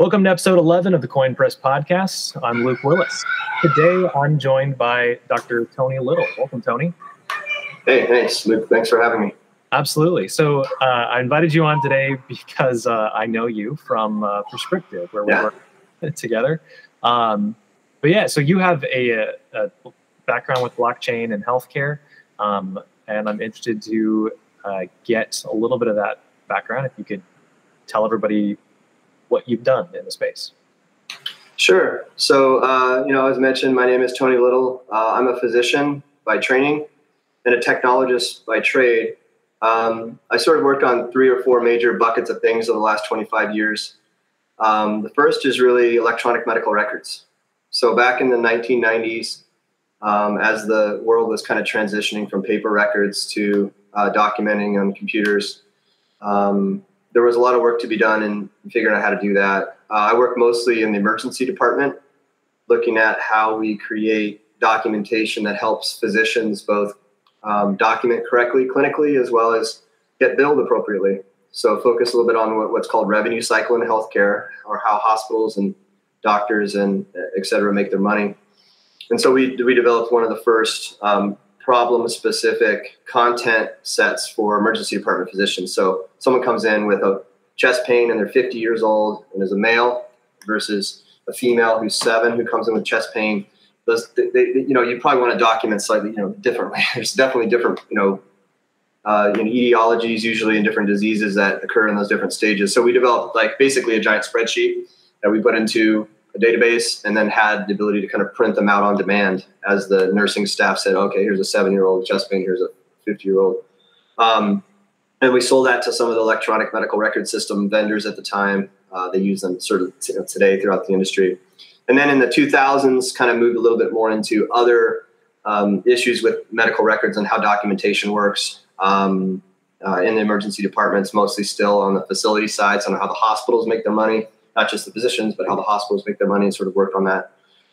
Welcome to episode 11 of the Koin Press Podcast. I'm Luke Willis. Today I'm joined by Dr. Tony Little. Welcome, Tony. Hey, thanks, Luke. Thanks for having me. Absolutely. So uh, I invited you on today because uh, I know you from uh, Prescryptive, where we yeah. work together. Um, but yeah, so you have a, a background with blockchain and healthcare, um, and I'm interested to uh, get a little bit of that background. If you could tell everybody what you've done in the space. Sure. So, uh, you know, as mentioned, my name is Tony Little. Uh, I'm a physician by training and a technologist by trade. Um, I sort of worked on three or four major buckets of things over the last 25 years. Um, the first is really electronic medical records. So, back in the 1990s, um, as the world was kind of transitioning from paper records to uh, documenting on computers, um, there was a lot of work to be done in figuring out how to do that. Uh, I work mostly in the emergency department, looking at how we create documentation that helps physicians both um, document correctly clinically as well as get billed appropriately. So focus a little bit on what, what's called revenue cycle in healthcare, or how hospitals and doctors and et cetera make their money. And so we we developed one of the first um, problem specific content sets for emergency department physicians. So someone comes in with a chest pain and they're 50 years old and is a male versus a female who's seven who comes in with chest pain. Those, they, they, you know, you probably want to document slightly, you know, differently. There's definitely different, you know, uh, you know, etiologies usually in different diseases that occur in those different stages. So we developed like basically a giant spreadsheet that we put into a database and then had the ability to kind of print them out on demand as the nursing staff said, okay, here's a seven year old chest pain, here's a 50 year old. Um, and we sold that to some of the electronic medical record system vendors at the time. Uh, they use them sort of t- today throughout the industry. And then in the 2000s, kind of moved a little bit more into other um, issues with medical records and how documentation works. Um, uh, in the emergency departments, mostly still on the facility side, so on how the hospitals make their money not just the physicians, but how the hospitals make their money and sort of worked on that.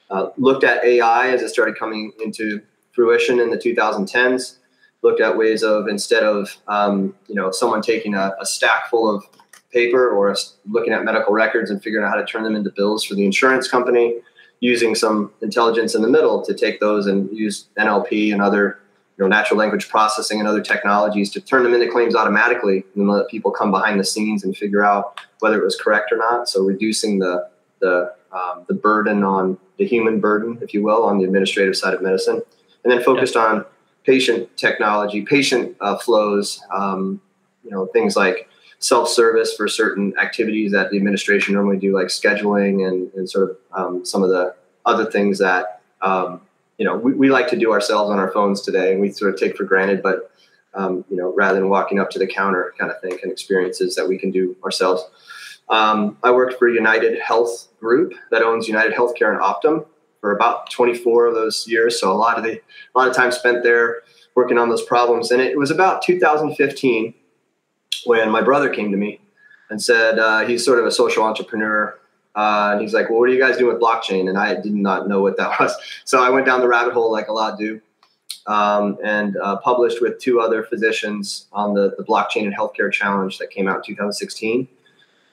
Uh, looked at AI as it started coming into fruition in the 2010s. Looked at ways of instead of um, you know someone taking a, a, stack full of paper or looking at medical records and figuring out how to turn them into bills for the insurance company, using some intelligence in the middle to take those and use NLP and other you know, natural language processing and other technologies to turn them into claims automatically and let people come behind the scenes and figure out whether it was correct or not. So reducing the the um, the burden on the human burden, if you will, on the administrative side of medicine, and then focused yeah. on patient technology, patient uh, flows, um, you know, things like self-service for certain activities that the administration normally do, like scheduling and, and sort of um, some of the other things that um, you know we, we like to do ourselves on our phones today and we sort of take for granted but um, you know rather than walking up to the counter kind of thing and experiences that we can do ourselves. Um, i worked for united health group that owns UnitedHealthcare and Optum for about 24 of those years. So a lot of the a lot of time spent there working on those problems. And it was about 2015 when my brother came to me and said uh, he's sort of a social entrepreneur uh, and he's like, well, what are you guys doing with blockchain? And I did not know what that was. So I went down the rabbit hole like a lot do um, and uh, published with two other physicians on the, the Blockchain and Healthcare Challenge that came out in 2016.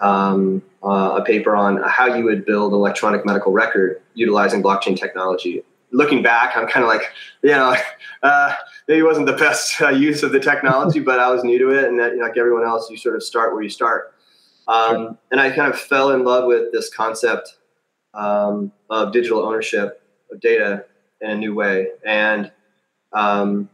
Um, uh, a paper on how you would build electronic medical record utilizing blockchain technology. Looking back, I'm kind of like, you know, uh, maybe it wasn't the best uh, use of the technology, but I was new to it. And that, you know, like everyone else, you sort of start where you start. Um, and I kind of fell in love with this concept um, of digital ownership of data in a new way. And, um,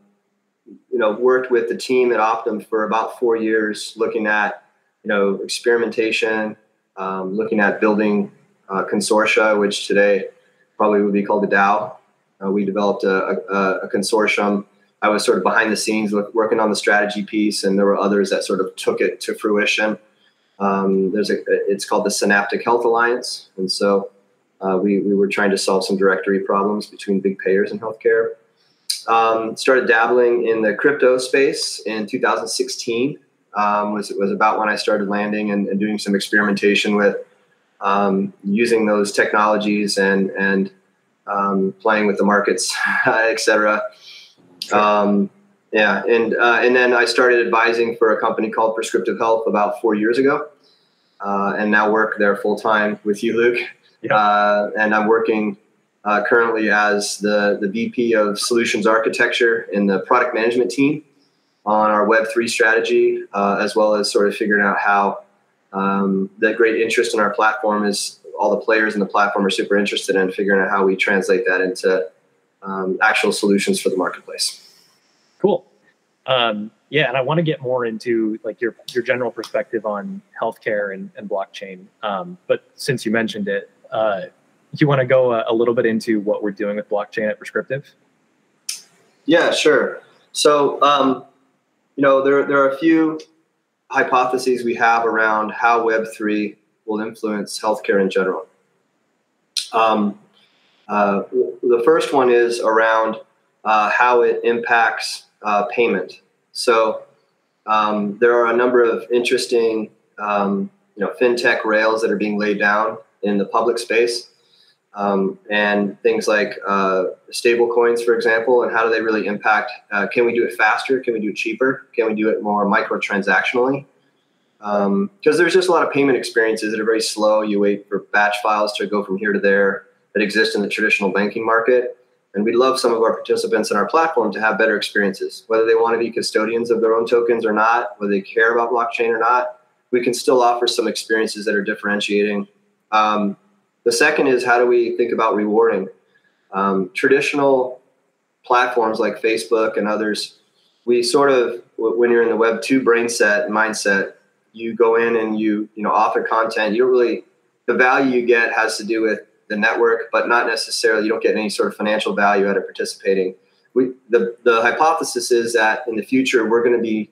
you know, worked with the team at Optum for about four years looking at, you know, experimentation, um, looking at building uh, consortia, which today probably would be called the DAO. Uh, we developed a, a, a, consortium. I was sort of behind the scenes working on the strategy piece, and there were others that sort of took it to fruition. Um, there's a, it's called the Synaptic Health Alliance, and so uh, we we were trying to solve some directory problems between big payers in healthcare. Um, started dabbling in the crypto space in 2016. Um, was was about when I started landing and, and doing some experimentation with um, using those technologies and and um, playing with the markets, etc. Um, yeah, and uh, and then I started advising for a company called Prescryptive Health about four years ago, uh, and now work there full time with you, Luke. Yeah. Uh, and I'm working uh, currently as the, the VP of Solutions Architecture in the product management team on our Web3 strategy, uh, as well as sort of figuring out how um, that great interest in our platform is all the players in the platform are super interested in figuring out how we translate that into um, actual solutions for the marketplace. Cool. Um, yeah, and I want to get more into like your your general perspective on healthcare and, and blockchain. Um, but since you mentioned it, uh, you want to go a, a, little bit into what we're doing with blockchain at Prescryptive? Yeah, sure. So, um, you know, there there are a few hypotheses we have around how Web three will influence healthcare in general. Um, uh, the first one is around uh, how it impacts uh, payment. So um, there are a number of interesting, um, you know, fintech rails that are being laid down in the public space, um, and things like uh, stable coins, for example, and how do they really impact? Uh, can we do it faster? Can we do it cheaper? Can we do it more microtransactionally? Because um, there's just a lot of payment experiences that are very slow. You wait for batch files to go from here to there that exist in the traditional banking market. And we'd love some of our participants in our platform to have better experiences, whether they want to be custodians of their own tokens or not, whether they care about blockchain or not. We can still offer some experiences that are differentiating. Um, the second is how do we think about rewarding? Um, traditional platforms like Facebook and others, we sort of, when you're in the Web 2 brain set mindset, you go in and you, you know, author content. You don't really, the value you get has to do with the network, but not necessarily you don't get any sort of financial value out of participating. We, the, the hypothesis is that in the future we're going to be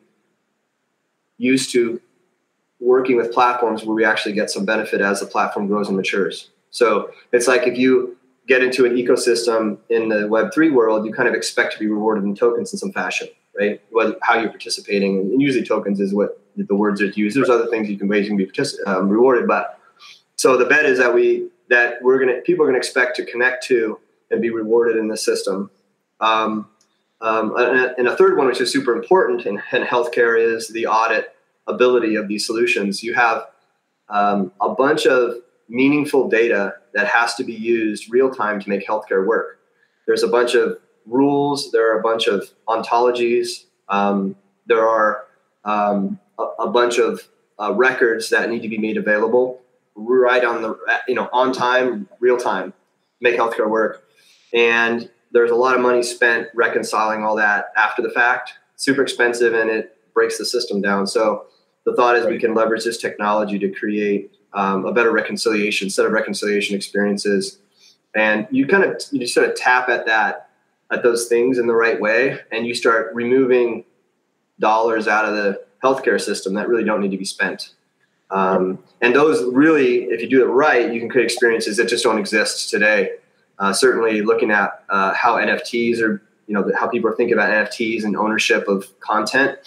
used to working with platforms where we actually get some benefit as the platform grows and matures. So it's like if you get into an ecosystem in the Web3 world, you kind of expect to be rewarded in tokens in some fashion, right? What, how you're participating, and usually tokens is what the words are used. There's other things you can ways you can be partic- um, rewarded, but so the bet is that we that we're gonna people are gonna expect to connect to and be rewarded in the system. Um, um, and, a third one, which is super important in, in, healthcare, is the audit ability of these solutions. You have um, a bunch of meaningful data that has to be used real time to make healthcare work. There's a bunch of rules. There are a bunch of ontologies. Um, there are um, a, a, bunch of uh, records that need to be made available right on the you know on time, real time, make healthcare work. And there's a lot of money spent reconciling all that after the fact. Super expensive, and it breaks the system down. So the thought is right. we can leverage this technology to create um, a better reconciliation set of reconciliation experiences. And you kind of you just sort of tap at that at those things in the right way, and you start removing dollars out of the healthcare system that really don't need to be spent. Um, and those really, if you do it right, you can create experiences that just don't exist today. Uh, certainly, looking at uh, how NFTs are, you know, how people are thinking about NFTs and ownership of content.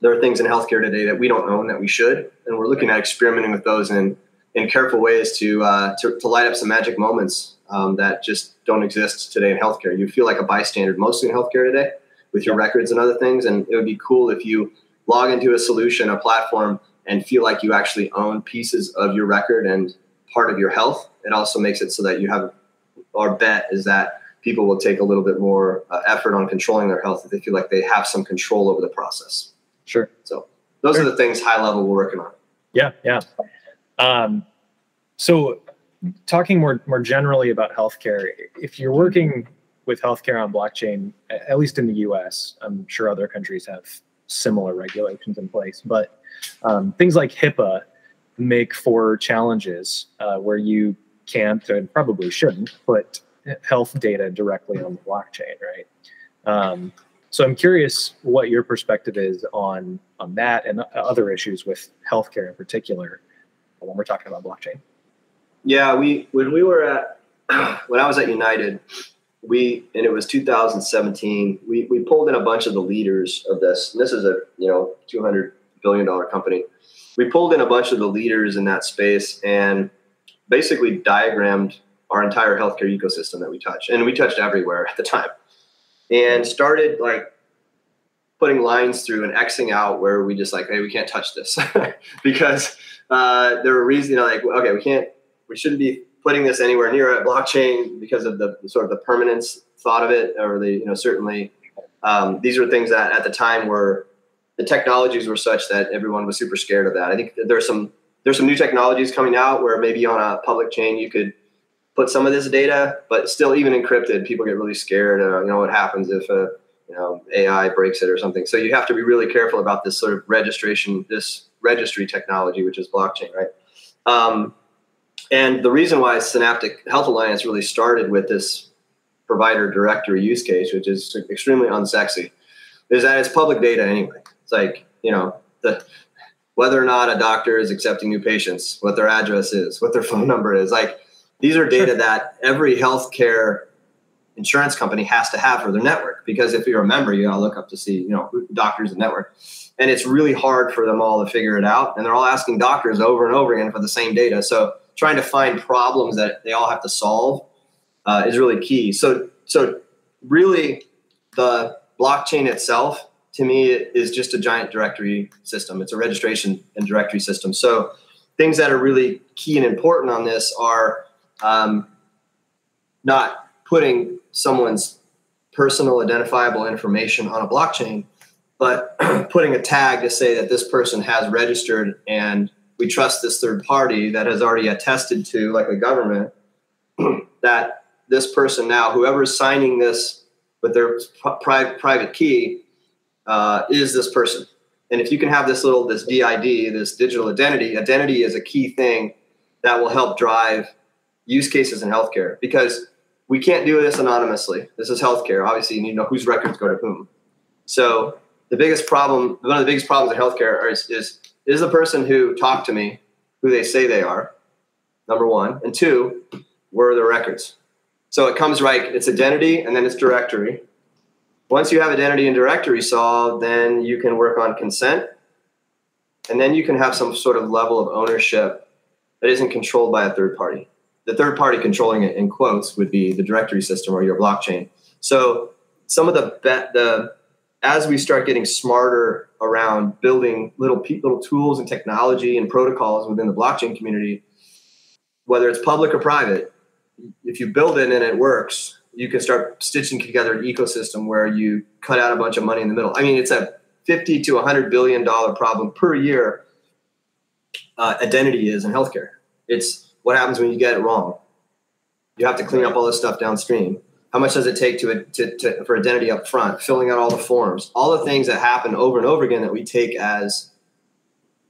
There are things in healthcare today that we don't own that we should, and we're looking at experimenting with those in in careful ways to uh, to, to, light up some magic moments um, that just don't exist today in healthcare. You feel like a bystander mostly in healthcare today with your records and other things, and it would be cool if you log into a solution, a platform and feel like you actually own pieces of your record and part of your health. It also makes it so that you have our bet is that people will take a little bit more uh, effort on controlling their health if they feel like they have some control over the process. Sure. So those sure. are the things high level we're working on. Yeah, yeah. Um, so talking more more generally about healthcare, if you're working with healthcare on blockchain, at least in the U.S., I'm sure other countries have similar regulations in place, but um, things like HIPAA make for challenges uh, where you can't and probably shouldn't put health data directly on the blockchain, right? Um, so I'm curious what your perspective is on on that and other issues with healthcare in particular when we're talking about blockchain. Yeah, we when we were at when I was at United, we and it was 2017. We we pulled in a bunch of the leaders of this. And this is a you know 200 billion dollar company. We pulled in a bunch of the leaders in that space and basically diagrammed our entire healthcare ecosystem that we touch. And we touched everywhere at the time. And started like putting lines through and xing out where we just like, hey, we can't touch this because uh, there are reasons, you know, like, okay, we can't, we shouldn't be putting this anywhere near a blockchain because of the sort of the permanence thought of it, or the, you know, certainly um, these are things that at the time were the technologies were such that everyone was super scared of that. I think there's some there's some new technologies coming out where maybe on a public chain you could put some of this data, but still even encrypted, people get really scared. Uh, you know what happens if a you know AI breaks it or something. So you have to be really careful about this sort of registration, this registry technology, which is blockchain, right? Um, and the reason why Synaptic Health Alliance really started with this provider directory use case, which is extremely unsexy, is that it's public data anyway. It's like you know the whether or not a doctor is accepting new patients, what their address is, what their phone number is. Like these are data that every healthcare insurance company has to have for their network because if you're a member, you gotta look up to see, you know, doctors and network. And it's really hard for them all to figure it out. And they're all asking doctors over and over again for the same data. So trying to find problems that they all have to solve uh, is really key. So so really the blockchain itself to me is just a giant directory system. It's a registration and directory system. So things that are really key and important on this are um, not putting someone's personal identifiable information on a blockchain, but putting a tag to say that this person has registered and we trust this third party that has already attested to, like a government, that this person now, whoever's signing this with their pri- private key, uh, is this person. And if you can have this little this DID, this digital identity, identity is a key thing that will help drive use cases in healthcare because we can't do this anonymously. This is healthcare. Obviously, you need to know whose records go to whom. So the biggest problem, one of the biggest problems in healthcare is, is, is the person who talked to me who they say they are, number one. And two, where are the records? So it comes right, it's identity and then it's directory. Once you have identity and directory solved, then you can work on consent. And then you can have some sort of level of ownership that isn't controlled by a third party the third party controlling it in quotes would be the directory system or your blockchain. So some of the the as we start getting smarter around building little little tools and technology and protocols within the blockchain community, whether it's public or private, if you build it and it works, you can start stitching together an ecosystem where you cut out a bunch of money in the middle. I mean, it's a 50 to 100 billion dollar problem per year. Uh, identity is in healthcare. It's what happens when you get it wrong? You have to clean up all this stuff downstream. How much does it take to, to, to, for identity up front? Filling out all the forms, all the things that happen over and over again that we take as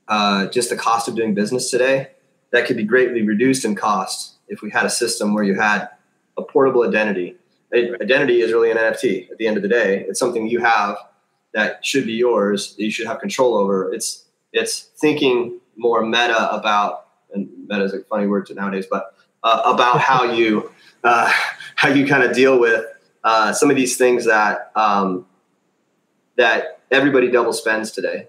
uh, just the cost of doing business today. That could be greatly reduced in cost if we had a system where you had a portable identity. Identity is really an NFT at the end of the day. It's something you have that should be yours, that you should have control over. It's it's thinking more meta about and meta is a funny word nowadays, but uh, about how you uh, how you kind of deal with uh, some of these things that um, that everybody double spends today.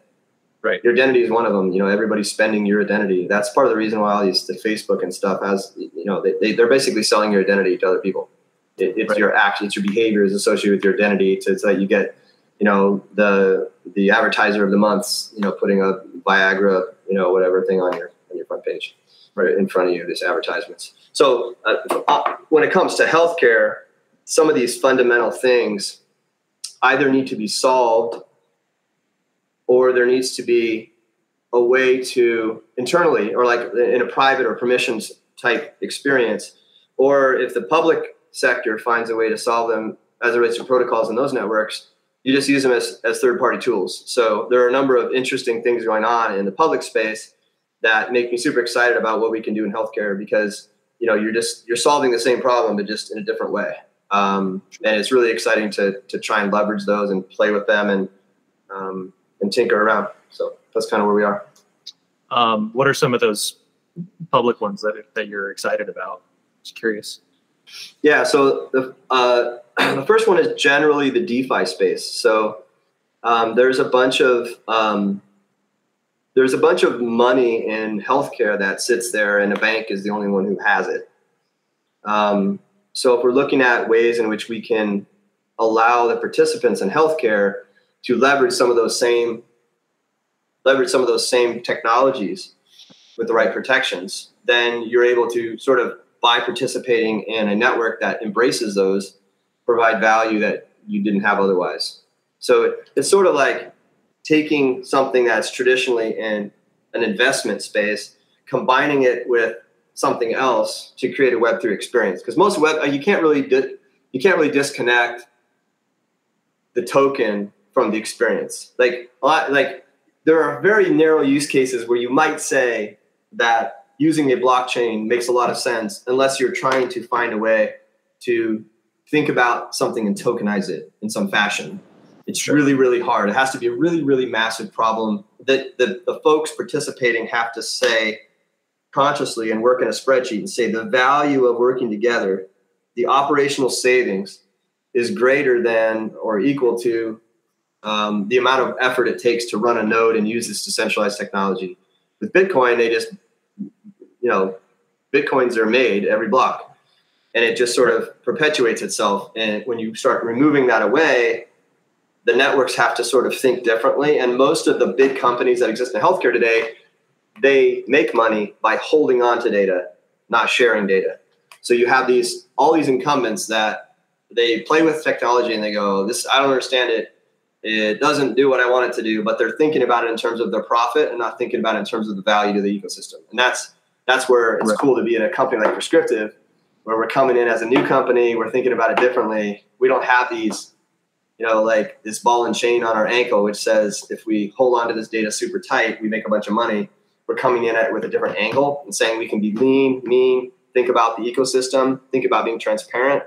Right. Your identity is one of them. You know, everybody's spending your identity. That's part of the reason why all these the Facebook and stuff has you know they, they they're basically selling your identity to other people. It, it's right. your action, it's your behavior is associated with your identity. To, so that you get you know the the advertiser of the months you know putting a Viagra you know whatever thing on your on your front page, right in front of you, these advertisements. So uh, uh, when it comes to healthcare, some of these fundamental things either need to be solved or there needs to be a way to internally or like in a private or permissions type experience or if the public sector finds a way to solve them as it relates to protocols in those networks you just use them as, as third party tools. So there are a number of interesting things going on in the public space that make me super excited about what we can do in healthcare because you know you're just you're solving the same problem but just in a different way. Um, and it's really exciting to to try and leverage those and play with them and um, and tinker around. So that's kind of where we are. Um, what are some of those public ones that that you're excited about? Just curious. Yeah so the uh, the first one is generally the defi space. So um, there's a bunch of um, there's a bunch of money in healthcare that sits there, and a bank is the only one who has it. Um, so if we're looking at ways in which we can allow the participants in healthcare to leverage some of those same leverage some of those same technologies with the right protections, then you're able to sort of by participating in a network that embraces those, provide value that you didn't have otherwise. So it's sort of like taking something that's traditionally in an investment space, combining it with something else to create a Web3 experience. Because most web you can't really di- you can't really disconnect the token from the experience. Like a lot, like there are very narrow use cases where you might say that using a blockchain makes a lot of sense unless you're trying to find a way to think about something and tokenize it in some fashion. It's sure. really, really hard. It has to be a really, really massive problem that the, the folks participating have to say consciously and work in a spreadsheet and say the value of working together, the operational savings is greater than or equal to um, the amount of effort it takes to run a node and use this decentralized technology. With Bitcoin, they just, you know, Bitcoins are made every block and it just sort of perpetuates itself. And when you start removing that away, the networks have to sort of think differently. And most of the big companies that exist in healthcare today, they make money by holding on to data, not sharing data. So you have these all these incumbents that they play with technology and they go, "This I don't understand it it doesn't do what I want it to do, but they're thinking about it in terms of their profit and not thinking about it in terms of the value to the ecosystem. And that's that's where it's right. cool to be in a company like Prescryptive, where we're coming in as a new company, we're thinking about it differently. We don't have these, you know, like this ball and chain on our ankle, which says if we hold on to this data super tight, we make a bunch of money. We're coming in at it with a different angle and saying we can be lean, mean, think about the ecosystem, think about being transparent,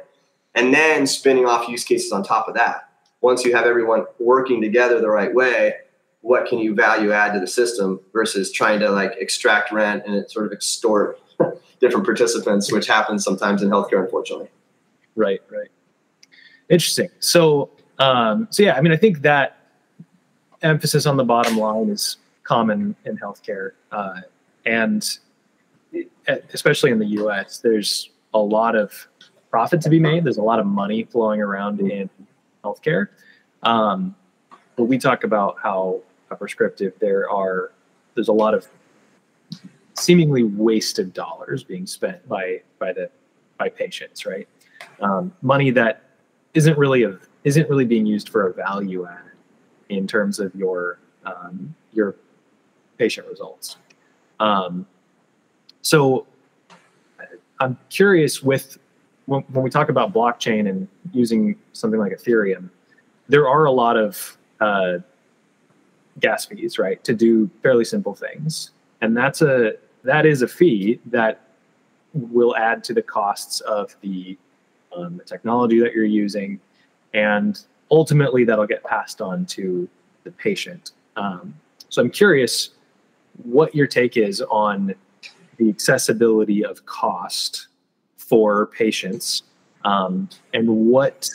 and then spinning off use cases on top of that once you have everyone working together the right way, what can you value add to the system versus trying to like extract rent and sort of extort different participants, which happens sometimes in healthcare, unfortunately. Right, right. Interesting. So, um, so yeah, I mean, I think that emphasis on the bottom line is common in healthcare, uh, and especially in the U.S., there's a lot of profit to be made. There's a lot of money flowing around in healthcare. Um, but we talk about how prescriptive there are there's a lot of seemingly wasted dollars being spent by by the by patients, right? Um, money that isn't really a isn't really being used for a value add in terms of your um, your patient results. Um, so I'm curious with when, when we talk about blockchain and using something like Ethereum, there are a lot of uh, gas fees, right, to do fairly simple things, and that's a that is a fee that will add to the costs of the, um, the technology that you're using, and ultimately that'll get passed on to the patient. Um, so I'm curious what your take is on the accessibility of cost for patients um, and what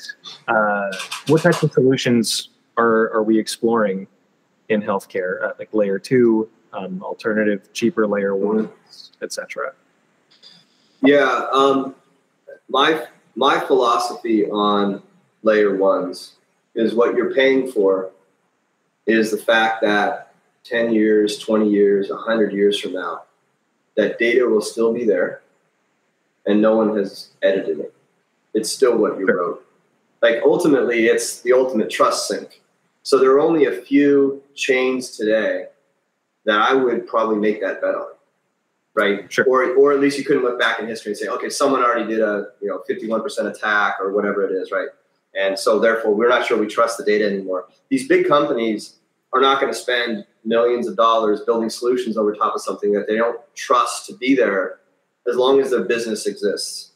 uh, what types of solutions are, are we exploring in healthcare uh, like layer two um, alternative cheaper layer ones etc yeah um, my my philosophy on layer ones is what you're paying for is the fact that 10 years 20 years 100 years from now that data will still be there and no one has edited it. It's still what you wrote. Like ultimately, it's the ultimate trust sink. So there are only a few chains today that I would probably make that bet on, right? Sure. Or, or at least you couldn't look back in history and say, okay, someone already did a you know 51% attack or whatever it is, right? And so therefore, we're not sure we trust the data anymore. These big companies are not going to spend millions of dollars building solutions over top of something that they don't trust to be there as long as their business exists.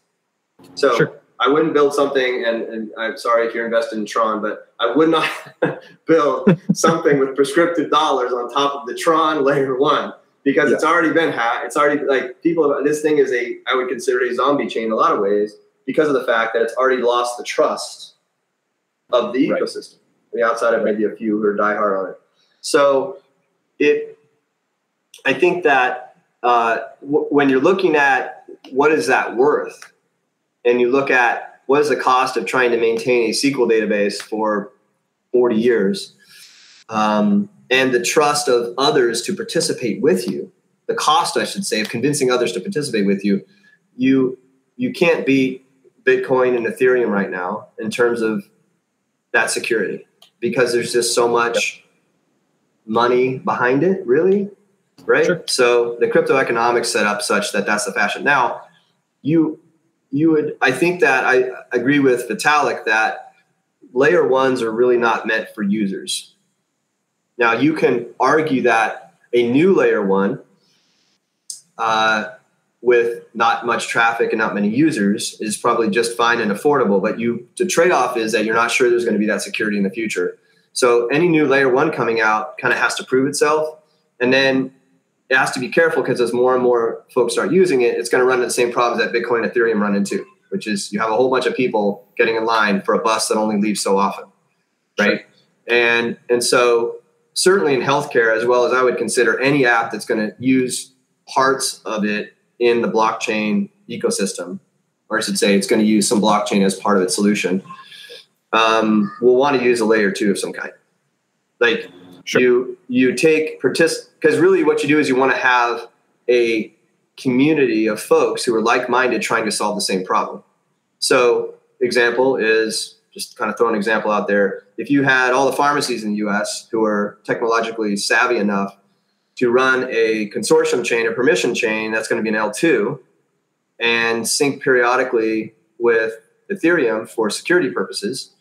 So sure. I wouldn't build something, and, and, I'm sorry if you're invested in Tron, but I would not build something with Prescryptive dollars on top of the Tron layer one because yeah. it's already been hacked. It's already like people. This thing is a I would consider a zombie chain in a lot of ways because of the fact that it's already lost the trust of the right. ecosystem. The outside of maybe a few who are diehard on it. So it, I think that uh, w- when you're looking at what is that worth, and you look at what is the cost of trying to maintain a SQL database for 40 years, um, and the trust of others to participate with you, the cost, I should say, of convincing others to participate with you, you you can't beat Bitcoin and Ethereum right now in terms of that security because there's just so much money behind it, really, right? Sure. So the crypto economics set up such that that's the fashion. Now, you you would I think that I agree with Vitalik that layer ones are really not meant for users. Now you can argue that a new layer one uh, with not much traffic and not many users is probably just fine and affordable. But you the trade off is that you're not sure there's going to be that security in the future. So any new layer one coming out kind of has to prove itself, and then it has to be careful because as more and more folks start using it, it's going to run into the same problems that Bitcoin and Ethereum run into, which is you have a whole bunch of people getting in line for a bus that only leaves so often, right? Sure. And and so certainly in healthcare, as well as I would consider any app that's going to use parts of it in the blockchain ecosystem, or I should say, it's going to use some blockchain as part of its solution. Um, will want to use a layer two of some kind, like Sure. You you take partic because really what you do is you want to have a community of folks who are like-minded trying to solve the same problem. So example is just kind of throw an example out there. If you had all the pharmacies in the US who are technologically savvy enough to run a consortium chain, a permission chain that's going to be an L2 and sync periodically with Ethereum for security purposes,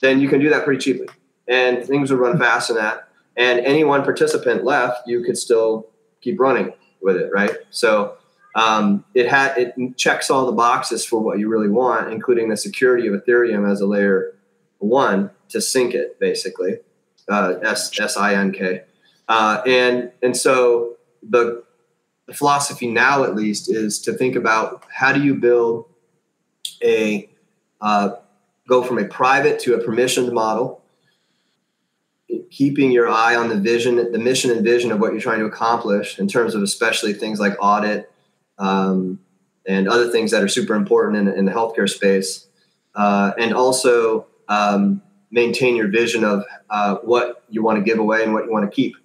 then you can do that pretty cheaply. And things would run fast in that and any one participant left, you could still keep running with it, right? So um, it had it checks all the boxes for what you really want, including the security of Ethereum as a layer one to sync it, basically, uh, S S I N K, uh, and and so the, the philosophy now, at least, is to think about how do you build a uh, go from a private to a permissioned model keeping your eye on the vision, the mission and vision of what you're trying to accomplish in terms of especially things like audit um, and other things that are super important in, in the healthcare space. Uh, and also um, maintain your vision of uh, what you want to give away and what you want to keep.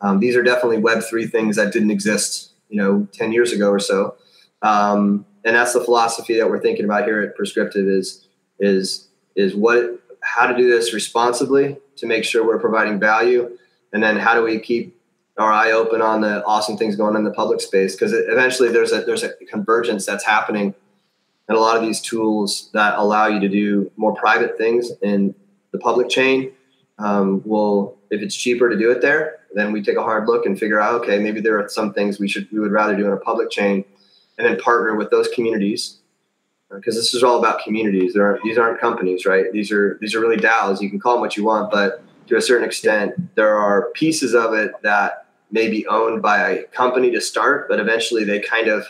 Um, these are definitely Web3 things that didn't exist, you know, 10 years ago or so. Um, and that's the philosophy that we're thinking about here at Prescryptive is, is, is what, how to do this responsibly to make sure we're providing value, and then how do we keep our eye open on the awesome things going on in the public space? Because eventually there's a there's a convergence that's happening, and a lot of these tools that allow you to do more private things in the public chain um, will, if it's cheaper to do it there, then we take a hard look and figure out okay maybe there are some things we should we would rather do in a public chain, and then partner with those communities because this is all about communities. There aren't, these aren't companies, right? These are these are really DAOs. You can call them what you want, but to a certain extent, there are pieces of it that may be owned by a company to start, but eventually they kind of,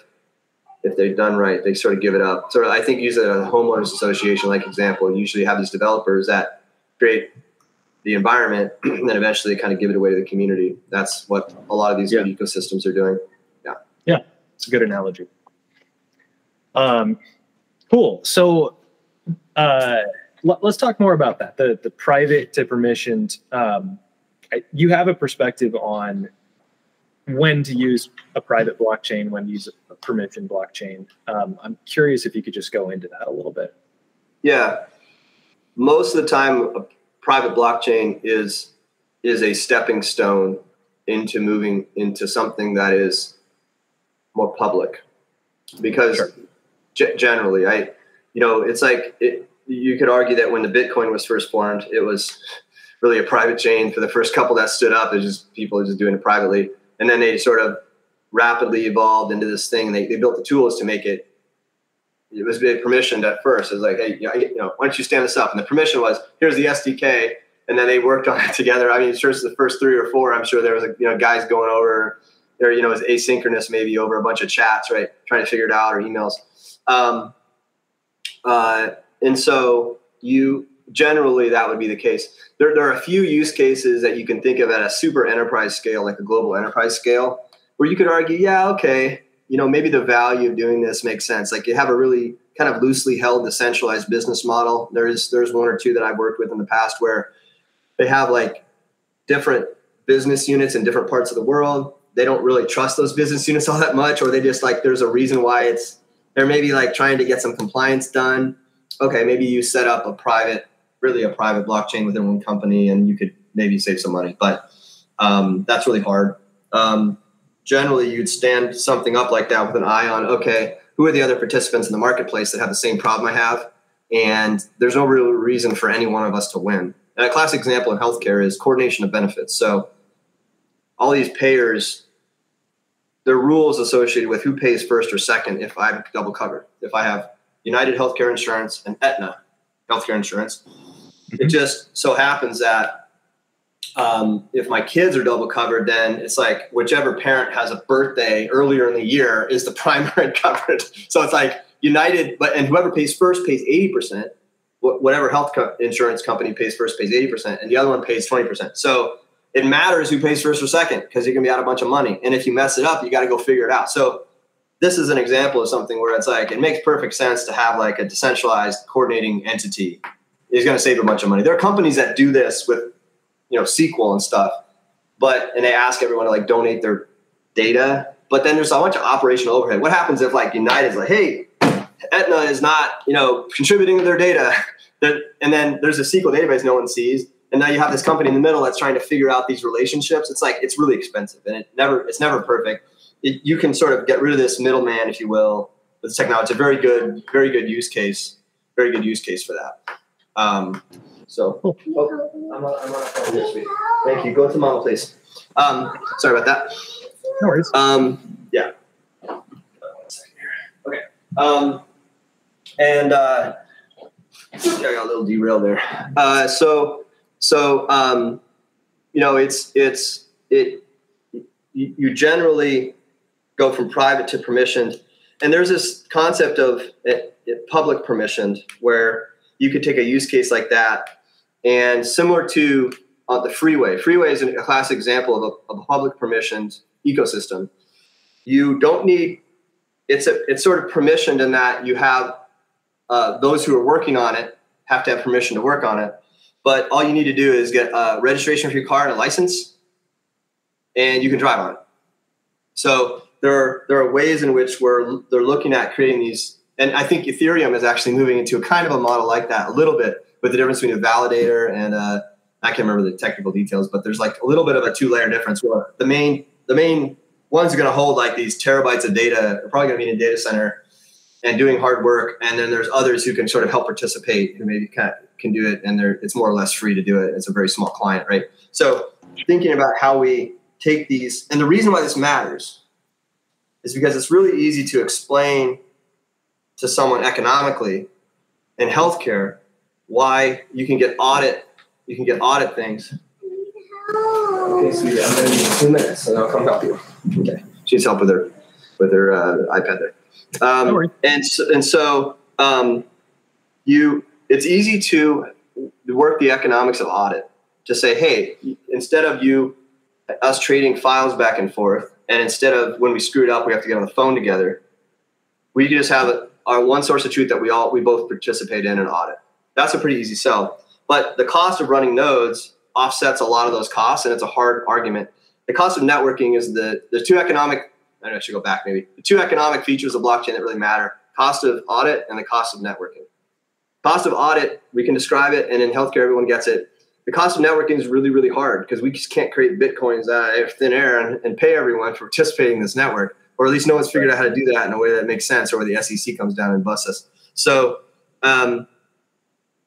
if they're done right, they sort of give it up. So I think use a homeowners association like example. You usually have these developers that create the environment and then eventually kind of give it away to the community. That's what a lot of these yeah. ecosystems are doing. Yeah. Yeah. It's a good analogy. Um, Cool. So uh, l- let's talk more about that. The the private to permissioned. Um, you have a perspective on when to use a private blockchain, when to use a permission blockchain. Um, I'm curious if you could just go into that a little bit. Yeah, most of the time, a private blockchain is is a stepping stone into moving into something that is more public, because sure g- generally. I, you know, it's like it, you could argue that when the Bitcoin was first formed, it was really a private chain. For the first couple that stood up, there's just people just doing it privately, and then they sort of rapidly evolved into this thing. They, they built the tools to make it. It was permissioned at first. It was like, hey, you know, why don't you stand this up? And the permission was, here's the SDK, and then they worked on it together. I mean, sure, the first three or four, I'm sure there was, like, you know, guys going over, or you know, it was asynchronous maybe over a bunch of chats, right, trying to figure it out or emails. Um, uh, and so you generally that would be the case. There, there are a few use cases that you can think of at a super enterprise scale, like a global enterprise scale, where you could argue, yeah, okay, you know, maybe the value of doing this makes sense. Like you have a really kind of loosely held decentralized business model. There's there's one or two that I've worked with in the past where they have like different business units in different parts of the world. They don't really trust those business units all that much, or they just like there's a reason why it's they're maybe like trying to get some compliance done. Okay, maybe you set up a private, really a private blockchain within one company, and you could maybe save some money, but um, that's really hard. Um, generally, you'd stand something up like that with an eye on okay, who are the other participants in the marketplace that have the same problem I have, and there's no real reason for any one of us to win. And a classic example in healthcare is coordination of benefits. So all these payers, there are rules associated with who pays first or second if I'm double covered. If I have United Healthcare Insurance and Aetna Healthcare Insurance, mm-hmm. it just so happens that um, if my kids are double covered, then it's like whichever parent has a birthday earlier in the year is the primary coverage. So it's like United, but and whoever pays first pays eighty percent. Whatever health co- insurance company pays first pays eighty percent, and the other one pays twenty percent. So it matters who pays first or second because you're gonna be out a bunch of money. And if you mess it up, you got to go figure it out. So this is an example of something where it's like it makes perfect sense to have like a decentralized coordinating entity is going to save a bunch of money. There are companies that do this with you know SQL and stuff, but and they ask everyone to like donate their data. But then there's a bunch of operational overhead. What happens if like United's like, hey, Aetna is not you know contributing their data, and then there's a SQL database no one sees, and now you have this company in the middle that's trying to figure out these relationships. It's like it's really expensive, and it never it's never perfect. It, you can sort of get rid of this middleman, if you will, with technology. It's a very good, very good use case, very good use case for that. Um, so, oh, I'm on, I'm on a phone this week. Thank you. Go to mama, please. Um, sorry about that. No worries. Um, yeah. Okay. Um, and uh, I got a little derailed there. Uh, so, so um, you know, it's it's it. You, generally go from private to permissioned, and there's this concept of it, it public permissioned where you could take a use case like that and similar to uh, the freeway. Freeway is a classic example of a, of a public permissioned ecosystem. You don't need it's a, it's sort of permissioned in that you have uh, those who are working on it have to have permission to work on it but all you need to do is get a registration for your car and a license and you can drive on it so there are there are ways in which we're they're looking at creating these and I think Ethereum is actually moving into a kind of a model like that a little bit with the difference between a validator and a, I can't remember the technical details, but there's like a little bit of a two layer difference where the main the main ones are going to hold like these terabytes of data. They're probably going to be in a data center and doing hard work, and then there's others who can sort of help participate who maybe can, can do it, and they're it's more or less free to do it. It's a very small client, right? So thinking about how we take these, and the reason why this matters is because it's really easy to explain to someone economically in healthcare why you can get audit you can get audit things. Okay, sweetie, I'm gonna need two minutes and I'll come help you. Okay. She needs help with her with her uh, iPad there. Um, and so, and so um, you it's easy to work the economics of audit to say, hey, instead of you us trading files back and forth, and instead of when we screwed up, we have to get on the phone together, we just have our one source of truth that we all we both participate in an audit. That's a pretty easy sell. But the cost of running nodes offsets a lot of those costs, and it's a hard argument. The cost of networking is the the two economic. I, know, I should go back maybe. The two economic features of blockchain that really matter: cost of audit and the cost of networking. Cost of audit, we can describe it, and in healthcare, everyone gets it. The cost of networking is really, really hard because we just can't create bitcoins out of thin air and, and pay everyone for participating in this network or at least no one's figured out how to do that in a way that makes sense, or where the SEC comes down and busts us. So um,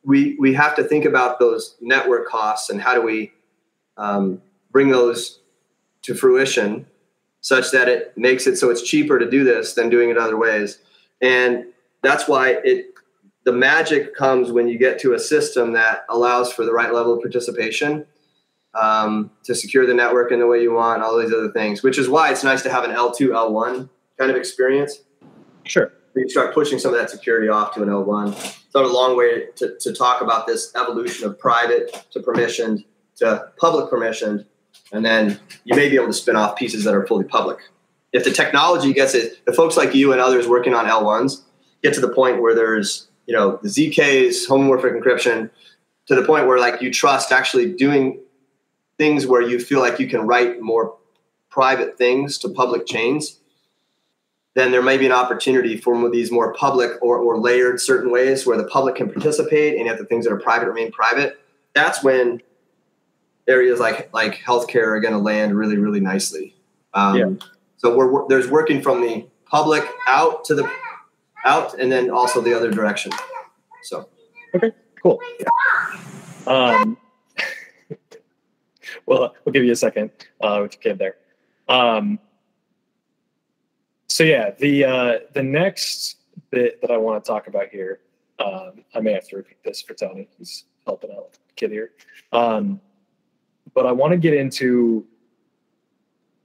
we we have to think about those network costs and how do we um, bring those to fruition such that it makes it so it's cheaper to do this than doing it other ways. And that's why it the magic comes when you get to a system that allows for the right level of participation um, to secure the network in the way you want, all these other things, which is why it's nice to have an L2, L1 kind of experience. Sure. You start pushing some of that security off to an L1. So a long way to, to talk about this evolution of private to permissioned to public permissioned, and then you may be able to spin off pieces that are fully public. If the technology gets it, the folks like you and others working on L1s get to the point where there's, you know, the ZKs, homomorphic encryption, to the point where like you trust actually doing things where you feel like you can write more private things to public chains, then there may be an opportunity for these more public or, or layered certain ways where the public can participate and yet the things that are private remain private. That's when areas like like healthcare are going to land really really nicely. Um, yeah. So we're, we're, there's working from the public out to the out and then also the other direction. So okay, cool. Yeah. Um, well, we'll give you a second uh, with your kid there. Um, so yeah, the uh, the next bit that I want to talk about here, um, I may have to repeat this for Tony. He's helping out the kid here, um, but I want to get into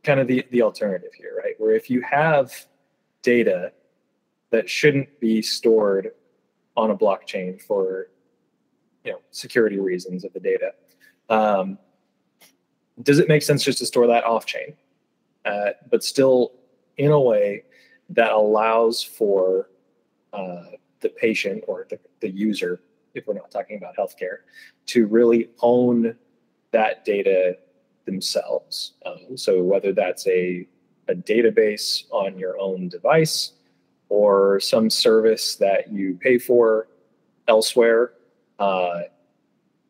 kind of the the alternative here, right? Where if you have data that shouldn't be stored on a blockchain for you know security reasons of the data, um, does it make sense just to store that off chain, uh, but still in a way that allows for uh, the patient or the, the user, if we're not talking about healthcare, to really own that data themselves. Um, so whether that's a, a database on your own device or some service that you pay for elsewhere, uh,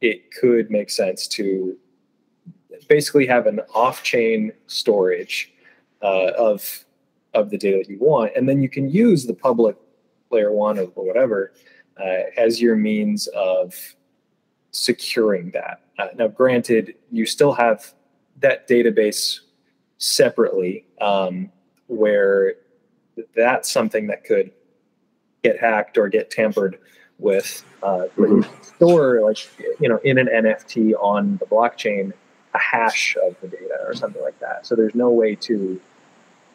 it could make sense to basically have an off-chain storage uh, of of the data that you want, and then you can use the public layer one or whatever uh, as your means of securing that. Uh, now, granted, you still have that database separately, um, where that's something that could get hacked or get tampered with. Uh, mm-hmm. store like you know in an NFT on the blockchain a hash of the data or something like that. So there's no way to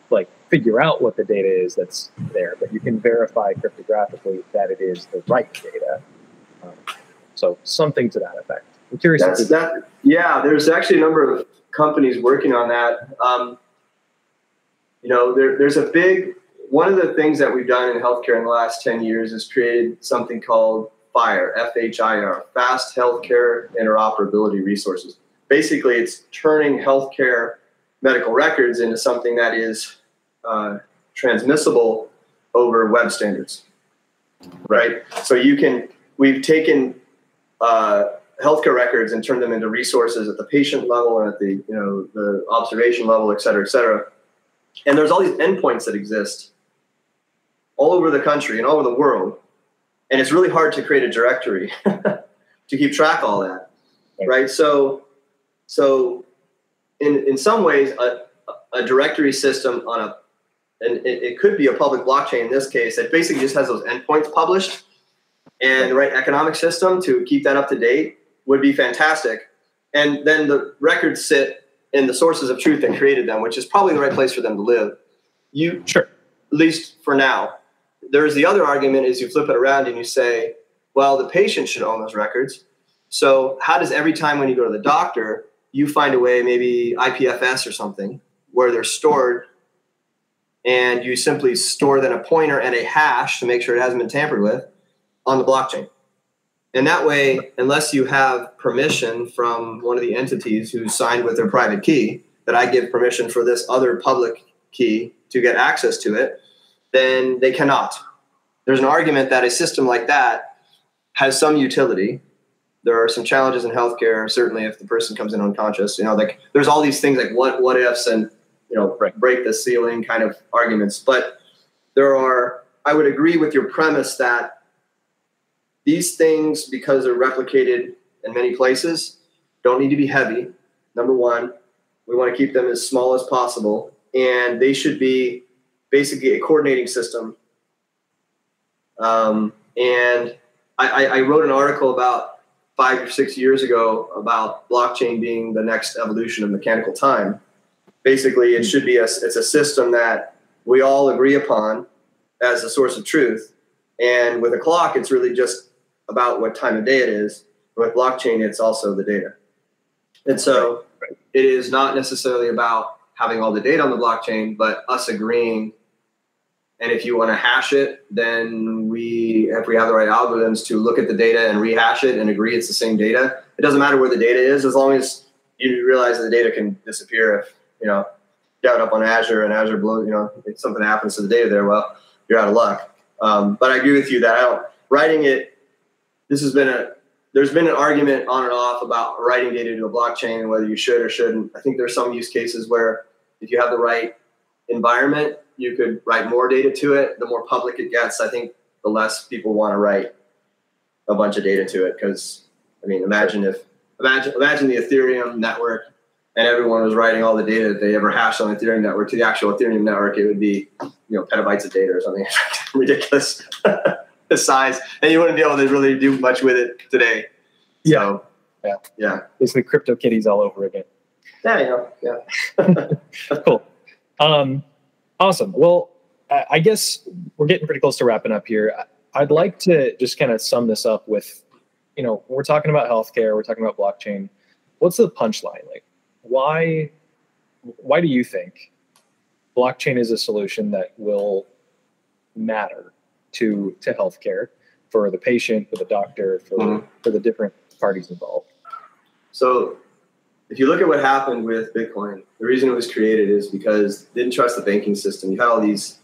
like figure out what the data is that's there, but you can verify cryptographically that it is the right data. Um, so something to that effect. I'm curious. That's, that, yeah, there's actually a number of companies working on that. Um, you know, there, there's a big one of the things that we've done in healthcare in the last 10 years is created something called FHIR, F-H-I-R, Fast Healthcare Interoperability Resources. Basically, it's turning healthcare medical records into something that is uh, transmissible over web standards, right? So you can, we've taken uh, healthcare records and turned them into resources at the patient level and at the, you know, the observation level, et cetera, et cetera. And there's all these endpoints that exist all over the country and all over the world. And it's really hard to create a directory to keep track of all that, right? So, so in, in some ways, a, a directory system on a, and it, it, could be a public blockchain in this case, that basically just has those endpoints published and the right economic system to keep that up to date would be fantastic. And then the records sit in the sources of truth that created them, which is probably the right place for them to live. You, sure, at least for now. There's the other argument is you flip it around and you say, well, the patient should own those records. So how does every time when you go to the doctor, you find a way, maybe IPFS or something, where they're stored, and you simply store then a pointer and a hash to make sure it hasn't been tampered with on the blockchain. And that way, unless you have permission from one of the entities who signed with their private key, that I give permission for this other public key to get access to it, then they cannot. There's an argument that a system like that has some utility there are some challenges in healthcare. Certainly, if the person comes in unconscious, you know, like there's all these things like what what ifs and you know right. break the ceiling kind of arguments. But there are, I would agree with your premise that these things, because they're replicated in many places, don't need to be heavy. Number one, we want to keep them as small as possible, and they should be basically a coordinating system. Um, and I, I wrote an article about five or six years ago about blockchain being the next evolution of mechanical time. Basically, it should be a, it's a system that we all agree upon as a source of truth. And with a clock, it's really just about what time of day it is. With blockchain, it's also the data. And so it is not necessarily about having all the data on the blockchain, but us agreeing and if you want to hash it, then we, if we have the right algorithms to look at the data and rehash it and agree it's the same data, it doesn't matter where the data is, as long as you realize the data can disappear if you know it up on Azure and Azure blows. You know, if something happens to the data there, well, you're out of luck. Um, but I agree with you that I don't, writing it. This has been a there's been an argument on and off about writing data to a blockchain and whether you should or shouldn't. I think there's some use cases where if you have the right environment, you could write more data to it. The more public it gets, I think the less people want to write a bunch of data to it. Because I mean, imagine if imagine imagine the Ethereum network and everyone was writing all the data that they ever hashed on the Ethereum network to the actual Ethereum network, it would be you know petabytes of data or something ridiculous the size, and you wouldn't be able to really do much with it today. Yeah, so, yeah, yeah. Basically, CryptoKitties all over again. Yeah, you know, yeah. cool. Um, awesome. Well, I guess we're getting pretty close to wrapping up here. I'd like to just kind of sum this up with, you know, we're talking about healthcare, we're talking about blockchain. What's the punchline? Like, why why do you think blockchain is a solution that will matter to to healthcare for the patient, for the doctor, for mm-hmm. for the different parties involved? So if you look at what happened with Bitcoin, the reason it was created is because they didn't trust the banking system. You had all these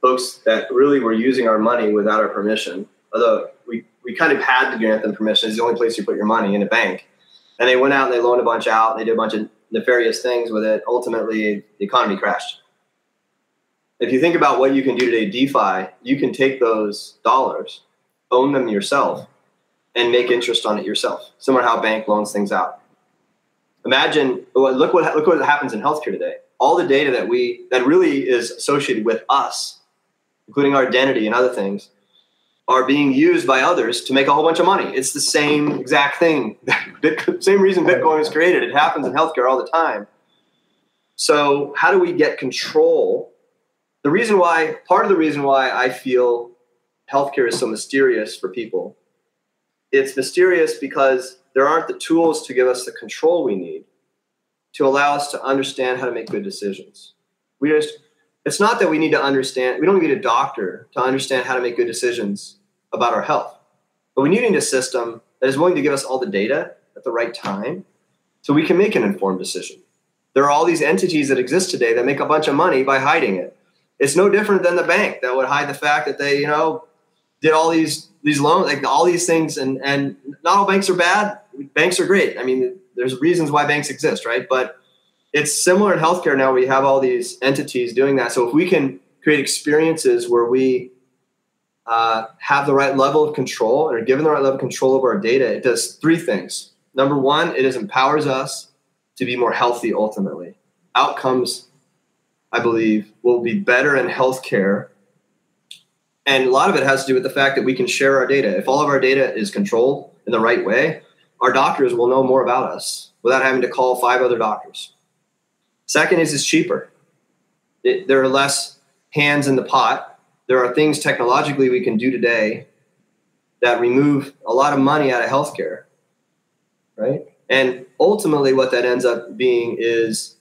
folks that really were using our money without our permission. Although we, we kind of had to grant them permission. It's the only place you put your money in a bank. And they went out and they loaned a bunch out. And they did a bunch of nefarious things with it. Ultimately, the economy crashed. If you think about what you can do today, DeFi, you can take those dollars, own them yourself, and make interest on it yourself. Similar how a bank loans things out. Imagine, look what look what happens in healthcare today. All the data that we that really is associated with us, including our identity and other things, are being used by others to make a whole bunch of money. It's the same exact thing. same reason Bitcoin was created. It happens in healthcare all the time. So, how do we get control? The reason why, part of the reason why I feel healthcare is so mysterious for people, it's mysterious because there aren't the tools to give us the control we need to allow us to understand how to make good decisions. We just, it's not that we need to understand, we don't need a doctor to understand how to make good decisions about our health. But we need a system that is willing to give us all the data at the right time so we can make an informed decision. There are all these entities that exist today that make a bunch of money by hiding it. It's no different than the bank that would hide the fact that they, you know, did all these these loans, like all these things, and and not all banks are bad. Banks are great. I mean, there's reasons why banks exist, right? But it's similar in healthcare now. We have all these entities doing that. So if we can create experiences where we uh, have the right level of control and are given the right level of control over our data, it does three things. Number one, it empowers us to be more healthy ultimately. Outcomes, I believe, will be better in healthcare. And a lot of it has to do with the fact that we can share our data. If all of our data is controlled in the right way, our doctors will know more about us without having to call five other doctors. Second is it's cheaper. It, there are less hands in the pot there are things technologically we can do today that remove a lot of money out of healthcare, right? And ultimately, what that ends up being is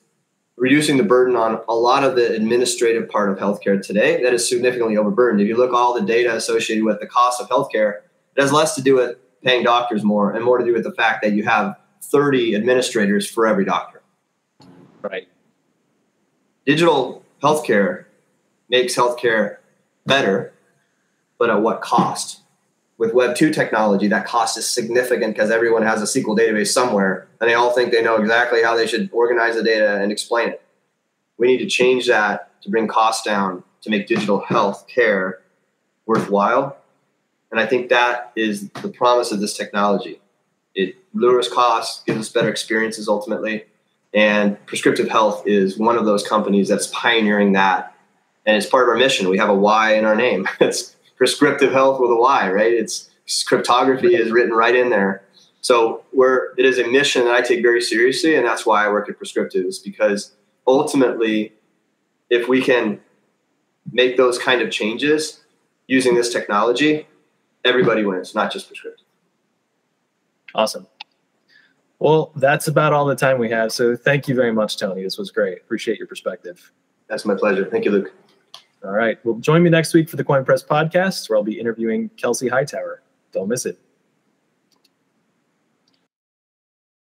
reducing the burden on a lot of the administrative part of healthcare today that is significantly overburdened. If you look all the data associated with the cost of healthcare, it has less to do with paying doctors more and more to do with the fact that you have 30 administrators for every doctor. Right. Digital healthcare makes healthcare better, but at what cost? With Web 2 technology, that cost is significant because everyone has a SQL database somewhere and they all think they know exactly how they should organize the data and explain it. We need to change that to bring costs down to make digital health care worthwhile. And I think that is the promise of this technology. It lowers costs, gives us better experiences ultimately. And Prescryptive Health is one of those companies that's pioneering that and it's part of our mission. We have a Y in our name. It's Prescryptive Health with a Y, right? It's cryptography is written right in there. So we're it is a mission that I take very seriously, and that's why I work at Prescryptive's because ultimately, if we can make those kind of changes using this technology, everybody wins, not just prescriptive. Awesome. Well, that's about all the time we have. So thank you very much, Tony. This was great. Appreciate your perspective. That's my pleasure. Thank you, Luke. All right. Well, join me next week for the Koin Press podcast, where I'll be interviewing Kelsey Hightower. Don't miss it.